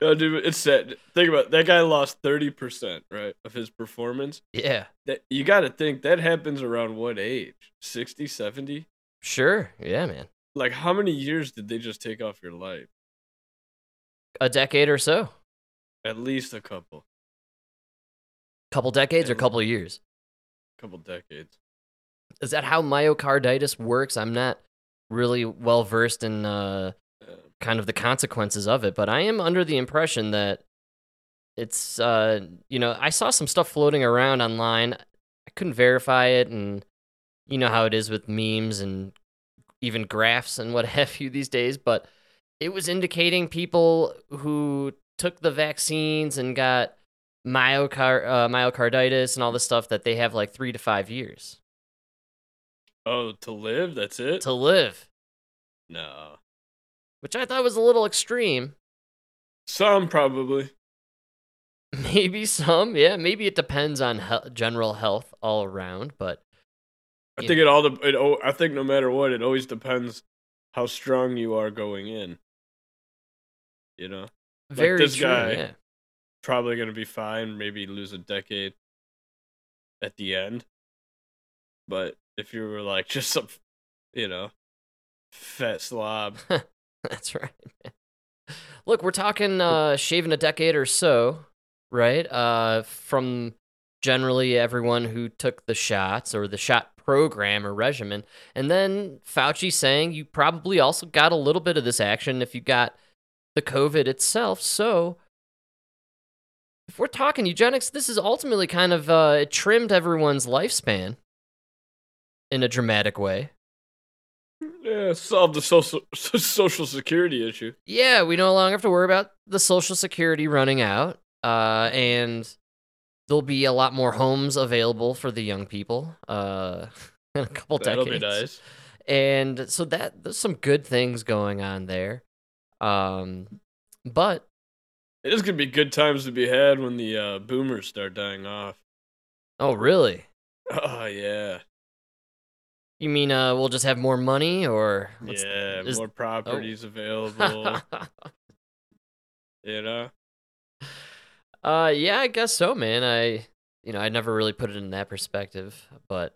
No, dude, it's sad. Think about it. that guy lost thirty percent, right, of his performance. yeah, That you got to think that happens around what age? 60, 70? sure. Yeah, man. Like how many years did they just take off your life? A decade or so. At least a couple, Couple decades or Yeah. couple years. couple decades. is that how myocarditis works? I'm not really well versed in uh, kind of the consequences of it, but I am under the impression that it's uh, you know I saw some stuff floating around online. I couldn't verify it, and you know how it is with memes and even graphs and what have you these days, but it was indicating people who took the vaccines and got myocard- uh, myocarditis and all this stuff that they have like three to five years Oh, to live? That's it? to live, no. Which I thought was a little extreme. Some probably. Maybe some, yeah. Maybe it depends on he- general health all around, but I think it all. De- it, al- I think no matter what, it always depends how strong you are going in. You know, very this true. guy. Yeah. probably gonna be fine. Maybe lose a decade at the end. But if you were like just some, you know, fat slob, That's right. Look, we're talking uh, shaving a decade or so, right? Uh, from generally everyone who took the shots or the shot program or regimen. And then Fauci saying you probably also got a little bit of this action if you got the COVID itself. So if we're talking eugenics, this is ultimately kind of uh, it trimmed everyone's lifespan in a dramatic way. Yeah, solve the social social security issue. yeah, we no longer have to worry about the social security running out, uh, and there'll be a lot more homes available for the young people uh, in a couple That'll decades. be nice. And so that there's some good things going on there, um, but It is gonna be good times to be had when the uh, boomers start dying off. oh really? Oh yeah, You mean uh, we'll just have more money, or what's- yeah, is- more properties available. uh, you know, Uh, yeah, I guess so, man. I, you know, I never really put it in that perspective, but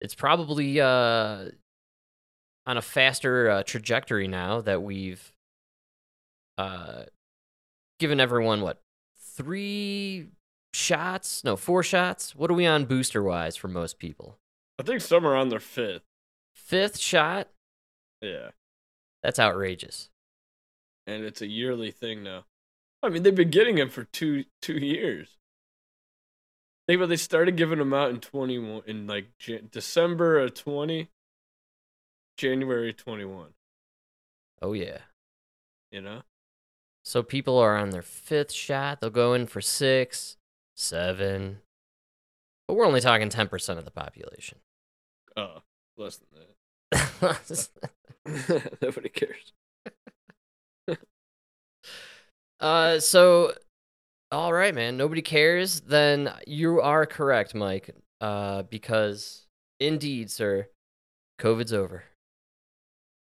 it's probably uh, on a faster uh, trajectory now that we've uh, given everyone what three shots? No, four shots. What are we on booster wise for most people? I think some are on their fifth. Fifth shot. Yeah, That's outrageous. and it's a yearly thing now. I mean, they've been getting them for two two years. Think about they started giving them out in twenty one in like Jan- December of twenty, January twenty one. Oh yeah. You know, So people are on their fifth shot. They'll go in for six, seven. But we're only talking 10% of the population. Oh, less than that. Nobody cares. uh, so, all right, man. Nobody cares. Then you are correct, Mike. Uh, because indeed, sir, COVID's over.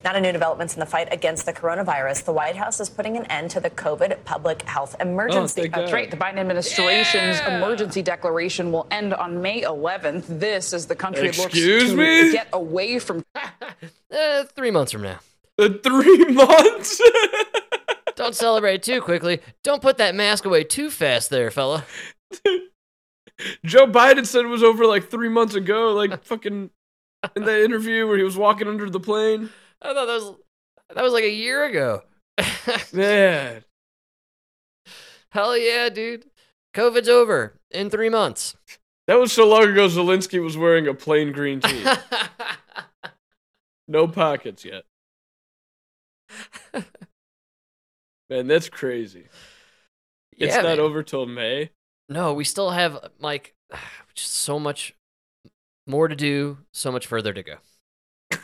Now a new developments in the fight against the coronavirus. The White House is putting an end to the COVID public health emergency. thank That's right. The Biden administration's Yeah. emergency declaration will end on May 11th. This is the country Excuse looks to me? get away from uh, three months from now. The three months. Don't celebrate too quickly. Don't put that mask away too fast, there, fella. Joe Biden said it was over like three months ago, like fucking in that interview where he was walking under the plane. I thought that was that was like a year ago. Man, Hell yeah, dude. COVID's over in three months. that was so long ago. Zelensky was wearing a plain green tee, no pockets yet. Man, that's crazy. Yeah, It's not man. over till May. No, we still have like just so much more to do, so much further to go.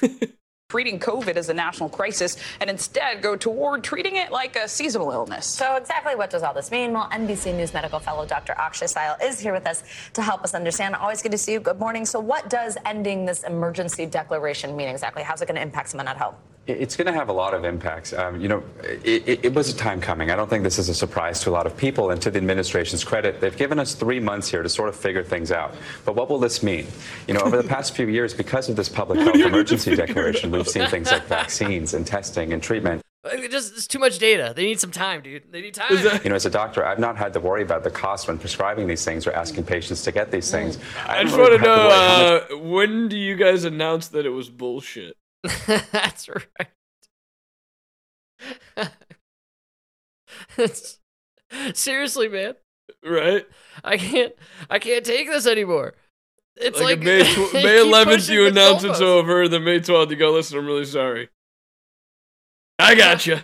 treating COVID as a national crisis and instead go toward treating it like a seasonal illness. So exactly what does all this mean? Well, NBC News medical fellow Dr. Akshay Syal is here with us to help us understand. Always good to see you. Good morning. So what does ending this emergency declaration mean exactly? How's it going to impact someone at home? It's going to have a lot of impacts. Um, you know, it, it, it was a time coming. I don't think this is a surprise to a lot of people. And to the administration's credit, they've given us three months here to sort of figure things out. But what will this mean? You know, over the past few years, because of this public health emergency declaration, we've seen things like vaccines and testing and treatment. Just it's too much data. They need some time, dude. They need time. You know, as a doctor, I've not had to worry about the cost when prescribing these things or asking patients to get these things. I don't just really want to know worry how much- uh, when do you guys announce that it was bullshit? That's right. Seriously, man. Right? I can't. I can't take this anymore. It's like, like, May, tw- May 11th, you announce it's over. Then May 12th, you go, listen, I'm really sorry. I got you.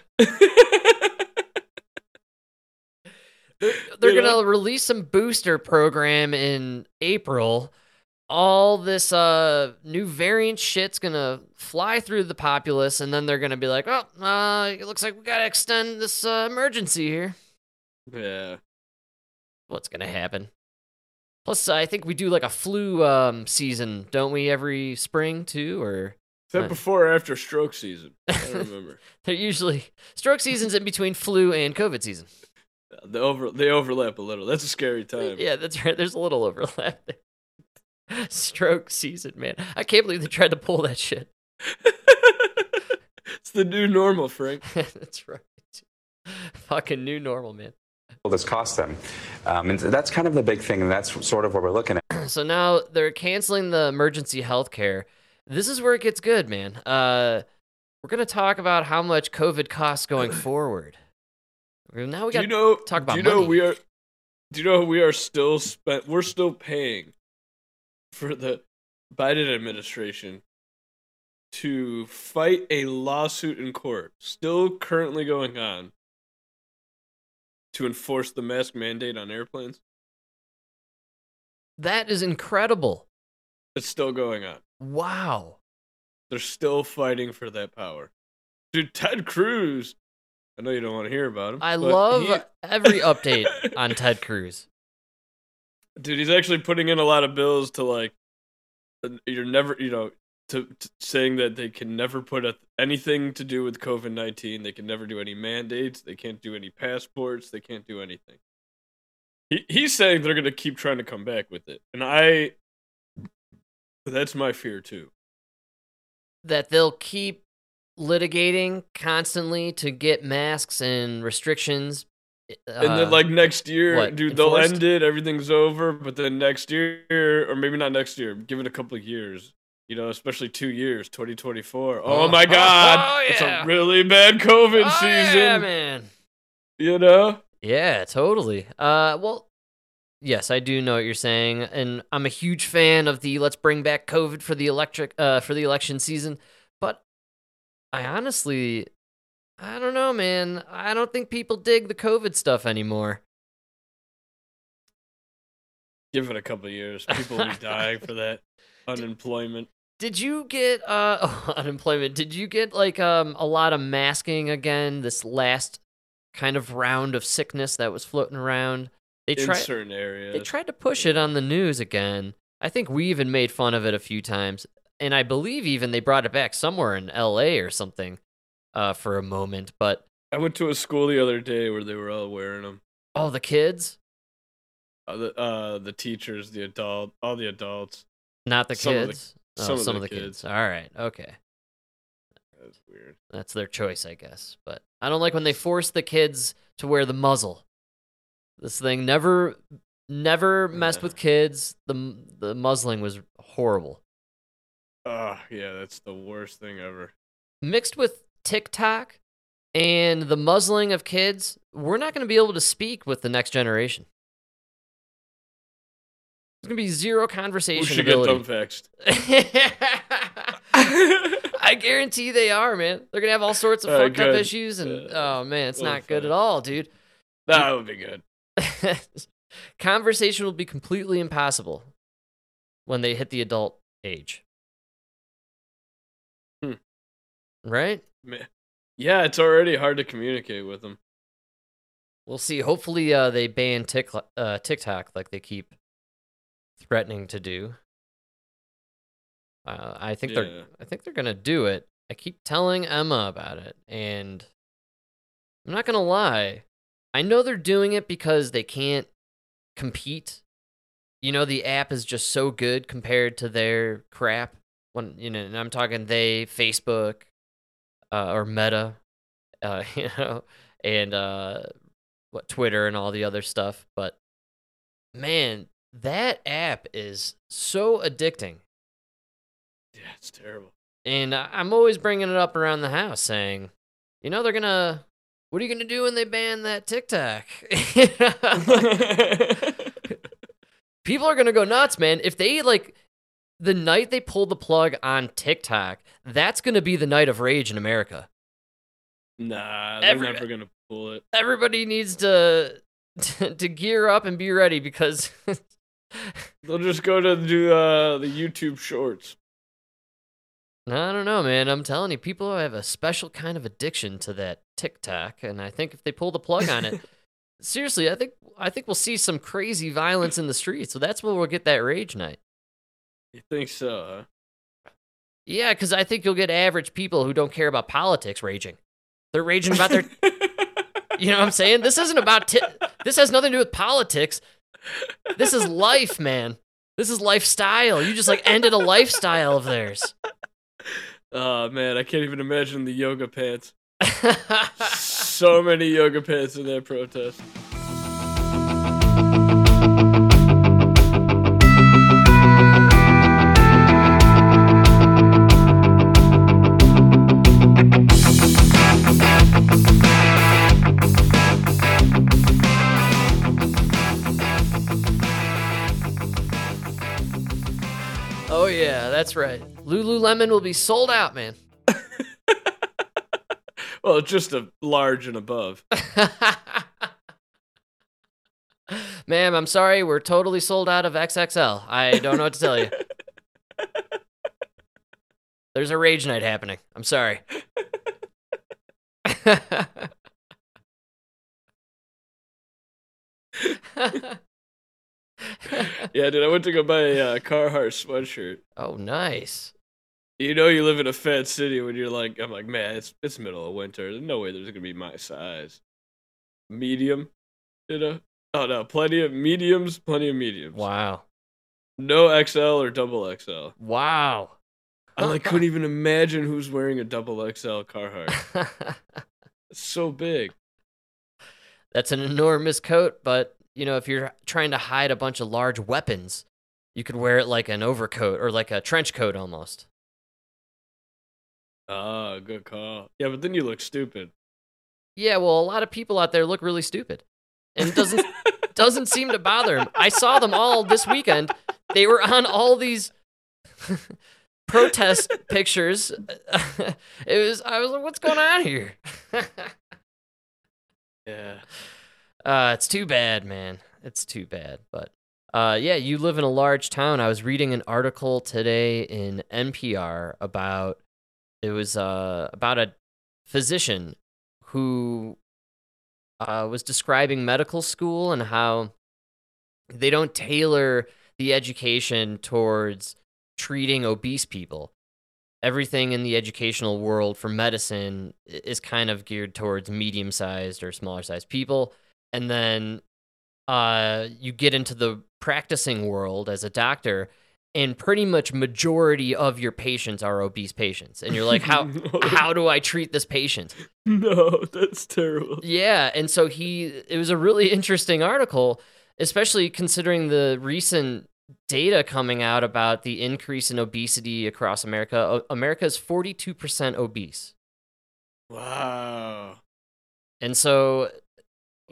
They're, they're You gonna release some booster program in April. All this uh new variant shit's gonna fly through the populace, and then they're gonna be like, "Oh, uh, it looks like we gotta extend this uh, emergency here." yeah. What's gonna happen? Plus, I think we do like a flu um season, don't we? Every spring too, or Is that Uh, before or after stroke season? I don't remember. they're usually stroke seasons in between flu and COVID season. they, over, they overlap a little. That's a scary time. Yeah, that's right. There's a little overlap there. Stroke season, man. I can't believe they tried to pull that shit. it's the new normal, Frank. that's right. Fucking new normal, man. will this cost them? Um, and that's kind of the big thing, and that's sort of what we're looking at. So now they're canceling the emergency health care. This is where it gets good, man. Uh, we're gonna talk about how much COVID costs going forward. Now we do got you know? talk about do you know money. we are? Do you know we are still spent? We're still paying for the Biden administration to fight a lawsuit in court, still currently going on, to enforce the mask mandate on airplanes. that is incredible. It's still going on. Wow. They're still fighting for that power. Dude, Ted Cruz. I know you don't want to hear about him. I love he- every update on Ted Cruz. Dude he's actually putting in a lot of bills to like uh, you're never you know to, to saying that they can never put a, anything to do with covid-19 they can never do any mandates. They can't do any passports. They can't do anything. He, he's saying they're to keep trying to come back with it. And i that's my fear too. That they'll keep litigating constantly to get masks and restrictions. And uh, then like next year what, dude they'll enforced? end it everything's over but then next year or maybe not next year give it a couple of years you know especially two years 2024 oh, Oh, my god oh, it's yeah. a really bad covid oh, season Yeah, man. you know Yeah, totally. Uh, well, yes, I do know what you're saying, and I'm a huge fan of the let's bring back COVID for the electric uh for the election season. But I honestly, I don't know, man. I don't think people dig the COVID stuff anymore. give it a couple of years people will be dying for that unemployment Did you get uh oh, unemployment? Did you get like um a lot of masking again this last kind of round of sickness that was floating around? They in tried certain areas they tried to push it on the news again. I think we even made fun of it a few times, and I believe even they brought it back somewhere in L.A. or something uh, for a moment. But i went to a school the other day where they were all wearing them oh, the kids, uh, the, uh, the teachers the adult all the adults not the Some of the- kids. Oh, some of some the of the kids. kids. All right, okay. that's weird That's their choice, I guess. But I don't like when they force the kids to wear the muzzle. This thing never, never messed Yeah. with kids. The the muzzling was horrible. oh yeah that's the worst thing ever Mixed with TikTok and the muzzling of kids, we're not going to be able to speak with the next generation. There's going to be zero we conversation should get ability. faxed I guarantee they are, man. They're gonna have all sorts of right, fucked up issues, and Uh, oh man, it's not good at all, dude. that would be good Conversation will be completely impossible when they hit the adult age. Hmm. Right? Yeah it's already hard to communicate with them We'll see. Hopefully, uh, they ban Tik- uh, TikTok like they keep threatening to do. Uh, I think Yeah. they're. I think they're gonna do it. I keep telling Emma about it, and I'm not gonna lie. I know they're doing it because they can't compete. You know, the app is just so good compared to their crap. When you know, and I'm talking they, Facebook, uh, or Meta. uh, you know, and uh, what Twitter and all the other stuff. But man, that app is so addicting. Yeah, it's terrible. And I'm always bringing it up around the house saying, you know, they're going to, what are you going to do when they ban that TikTok? People are going to go nuts, man. If they like, the night they pull the plug on TikTok, that's going to be the night of rage in America. Nah, they're Every- never gonna pull it. Everybody needs to to gear up and be ready because They'll just go to do uh, the YouTube Shorts. I don't know, man. I'm telling you, people have a special kind of addiction to that TikTok, and I think if they pull the plug on it, seriously, I think I think we'll see some crazy violence in the streets. So that's where we'll get that rage night. You think so? Huh? Yeah, because I think you'll get average people who don't care about politics raging. They're raging about their. you know what I'm saying? This isn't about. Ti- this has nothing to do with politics. This is life, man. This is lifestyle. You just like ended a lifestyle of theirs. Oh man, I can't even imagine the yoga pants. so many yoga pants in that protest. That's right. Lululemon will be sold out, man. Well, just a large and above. Ma'am, I'm sorry, we're totally sold out of XXL. I don't know what to tell you. There's a rage night happening. I'm sorry. Yeah, dude, I went to go buy a uh, Carhartt sweatshirt. oh, nice. You know, you live in a fat city when you're like, I'm like, man, it's it's middle of winter. There's no way there's gonna be my size. Medium, you know? Oh no, plenty of mediums, plenty of mediums. Wow. No XL or double XL. Wow. I like couldn't even imagine who's wearing a double XL Carhartt. It's so big. That's an enormous coat, but you know, if you're trying to hide a bunch of large weapons, you could wear it like an overcoat or like a trench coat almost. Ah, good call. Yeah, but then you look stupid. Yeah, well, a lot of people out there look really stupid, and it doesn't doesn't seem to bother them. I saw them all this weekend. They were on all these protest pictures. it was I was like, what's going on here? Yeah. Uh, it's too bad, man. It's too bad. But uh, yeah, you live in a large town. I was reading an article today in NPR about it was uh, about a physician who uh, was describing medical school and how they don't tailor the education towards treating obese people. Everything in the educational world for medicine is kind of geared towards medium sized or smaller sized people. And then uh, you get into the practicing world as a doctor, and pretty much majority of your patients are obese patients. And you're like, how how do I treat this patient? No, that's terrible. Yeah, and so he it was a really interesting article, especially considering the recent data coming out about the increase in obesity across America. America is 42% obese. Wow. And so,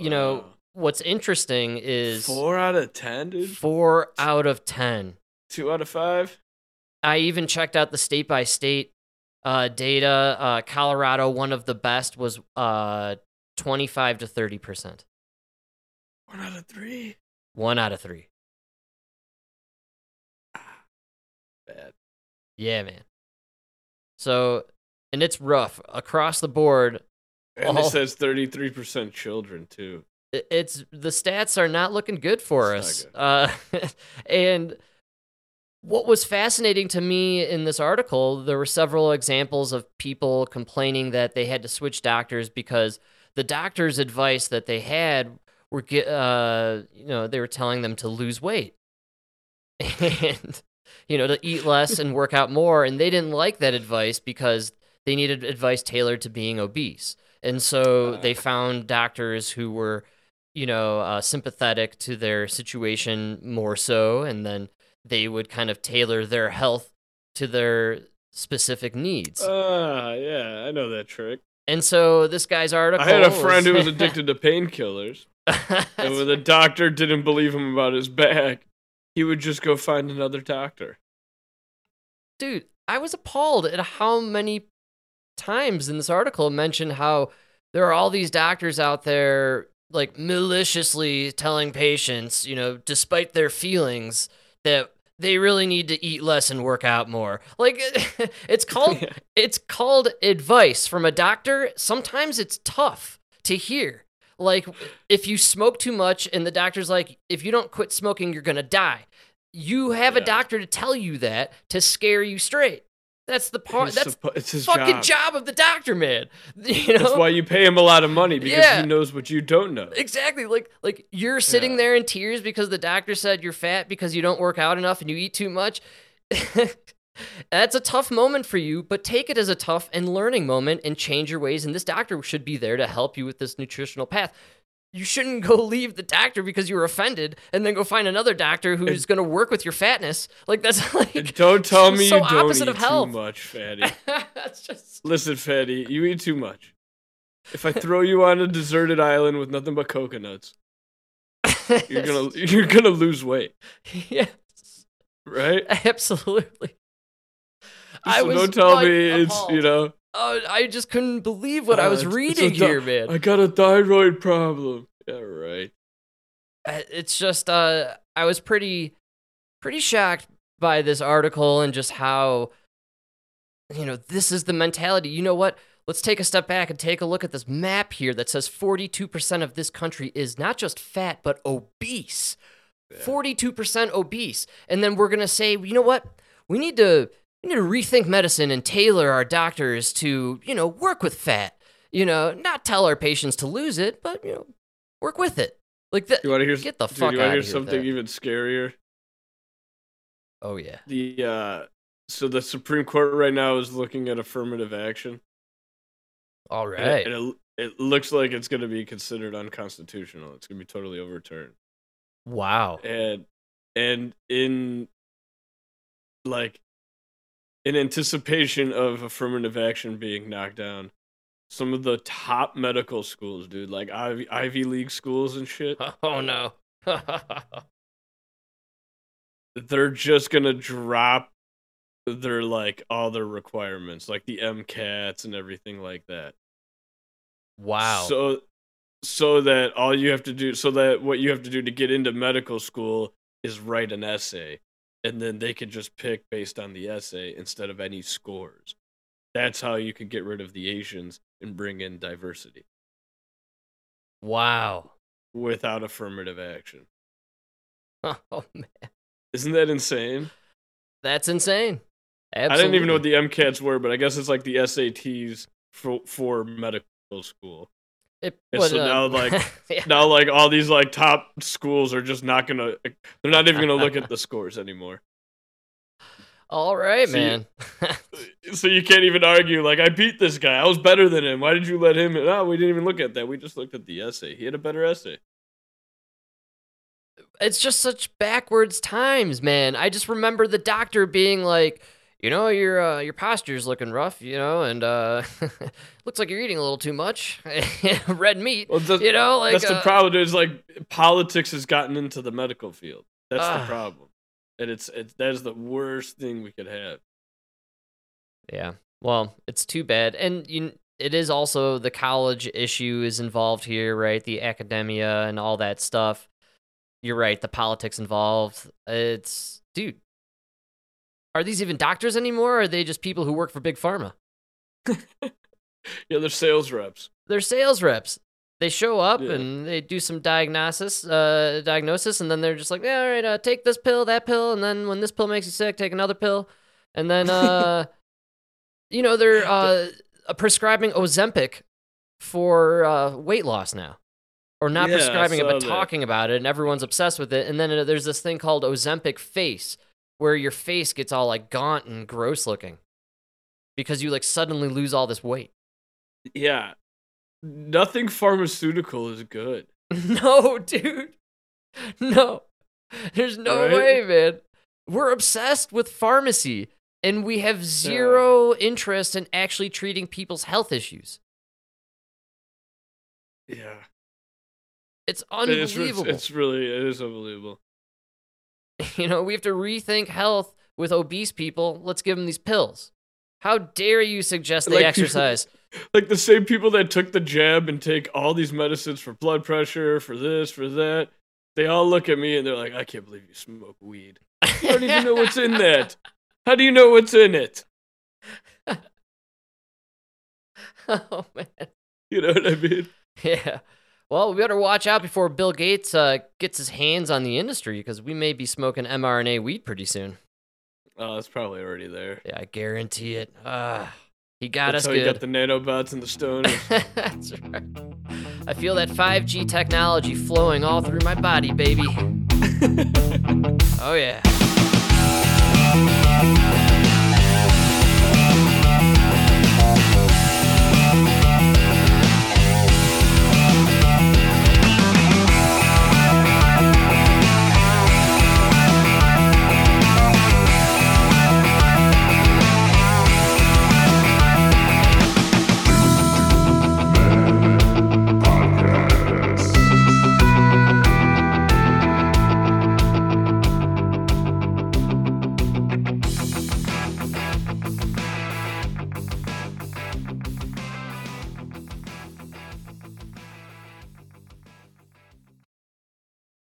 you know, what's interesting is Four out of ten, dude. 4 out of 10. Two out of five. I even checked out the state by state uh, data. Uh, Colorado, one of the best, was uh, 25 to 30%. One out of three. One out of three. Bad. Yeah, man. So, and it's rough across the board. And all- it says thirty-three percent children too. It's the stats are not looking good for It's us. Uh, and what was fascinating to me in this article, there were several examples of people complaining that they had to switch doctors because the doctor's advice that they had were, uh, you know, they were telling them to lose weight and, you know, to eat less and work out more. And they didn't like that advice because they needed advice tailored to being obese. And so they found doctors who were, you know, uh, sympathetic to their situation more so, and then they would kind of tailor their health to their specific needs. Ah, yeah, I know that trick. And so this guy's article. I had a friend who was addicted to painkillers, and when the doctor didn't believe him about his back, he would just go find another doctor. Dude, I was appalled at how many times in this article it mentioned how there are all these doctors out there like maliciously telling patients, you know, despite their feelings, that they really need to eat less and work out more. Like it's called it's called advice from a doctor. Sometimes it's tough to hear. Like if you smoke too much and the doctor's like if you don't quit smoking you're going to die. You have a doctor to tell you that to scare you straight. That's the part. He's That's suppo- it's his fucking job. job. of the doctor, man. You know. That's why you pay him a lot of money because Yeah. he knows what you don't know. Exactly. Like like you're sitting Yeah. there in tears because the doctor said you're fat because you don't work out enough and you eat too much. That's a tough moment for you, but take it as a tough and learning moment and change your ways. And this doctor should be there to help you with this nutritional path. You shouldn't go leave the doctor because you were offended and then go find another doctor who's going to work with your fatness. Like that's like Don't tell me so you don't opposite eat of health. too much, fatty. that's just Listen, fatty, you eat too much. If I throw you on a deserted island with nothing but coconuts, you're gonna you're gonna lose weight, yeah, right? absolutely. I so was don't tell me it's you know. Oh, I just couldn't believe what I uh, was it's- it's reading di- here, man. I got a thyroid problem. Yeah, right. Uh, it's just uh I was pretty pretty shocked by this article and just how you know this is the mentality. You know what? Let's take a step back and take a look at this map here that says 42% of this country is not just fat but obese. 42% obese. And then we're going to say, "You know what? We need to we need to rethink medicine and tailor our doctors to, you know, work with fat. You know, not tell our patients to lose it, but you know, work with it." Like that You want to hear? Get the dude, fuck you out hear of here. something even scarier? Oh yeah. The uh, so the Supreme Court right now is looking at affirmative action. All right. and it, and it, it looks like it's going to be considered unconstitutional. It's going to be totally overturned. Wow. and and in like in anticipation of affirmative action being knocked down some of the top medical schools dude like ivy, ivy league schools and shit Oh no. they're just gonna drop their like all their requirements like the mcats and everything like that wow. So so that all you have to do so that what you have to do to get into medical school is write an essay and then they can just pick based on the essay instead of any scores. That's how you can get rid of the Asians and bring in diversity wow. without affirmative action. Oh man. Isn't that insane? That's insane. Absolutely. I didn't even know what the MCATs were, but I guess it's like the SATs for for medical school. It, And so now like yeah. now like all these like top schools are just not gonna they're not even gonna look at the scores anymore. All right, See, man. So you can't even argue like I beat this guy. I was better than him. Why did you let him? No, we didn't even look at that. We just looked at the essay. He had a better essay. it's just such backwards times, man. I just remember the doctor being like, you know, your uh, your posture's looking rough, you know, and uh, looks like you're eating a little too much red meat. Well, that's, you know, like that's the uh, problem. Is like politics has gotten into the medical field. That's Ah. the problem, and it's it's that is the worst thing we could have. Yeah. Well, it's too bad. And you, it is also the college issue is involved here, right? The academia and all that stuff. You're right. The politics involved. It's, dude, are these even doctors anymore? Or are they just people who work for Big Pharma? Yeah, they're sales reps. They're sales reps. They show up Yeah. and they do some diagnosis, uh, diagnosis, and then they're just like, yeah, all right, uh, take this pill, that pill, and then when this pill makes you sick, take another pill, and then, uh, you know, they're uh, prescribing Ozempic for uh, weight loss now, or not Yeah, prescribing it, but that. talking about it, and everyone's obsessed with it. And then uh, there's this thing called Ozempic face, where your face gets all like gaunt and gross looking because you like suddenly lose all this weight. Yeah, Nothing pharmaceutical is good. No, dude. No. There's no Right? way, man. We're obsessed with pharmacy and we have zero interest in actually treating people's health issues. Yeah. It's It's, it's, unbelievable. it's really it is unbelievable. you know, we have to rethink health with obese people. Let's give them these pills. How dare you suggest they Like- exercise? Like the same people that took the jab and take all these medicines for blood pressure, for this, for that, they all look at me and they're like, I can't believe you smoke weed. You don't even know what's in that. How do you know what's in it? oh man. You know what I mean? Yeah. Well, we better watch out before Bill Gates uh, gets his hands on the industry because we may be smoking mRNA weed pretty soon. Oh, it's probably already there. Yeah, I guarantee it. Uh, he got That's us how good. He got the nanobots and the stone. That's right. I feel that 5G technology flowing all through my body, baby. oh yeah.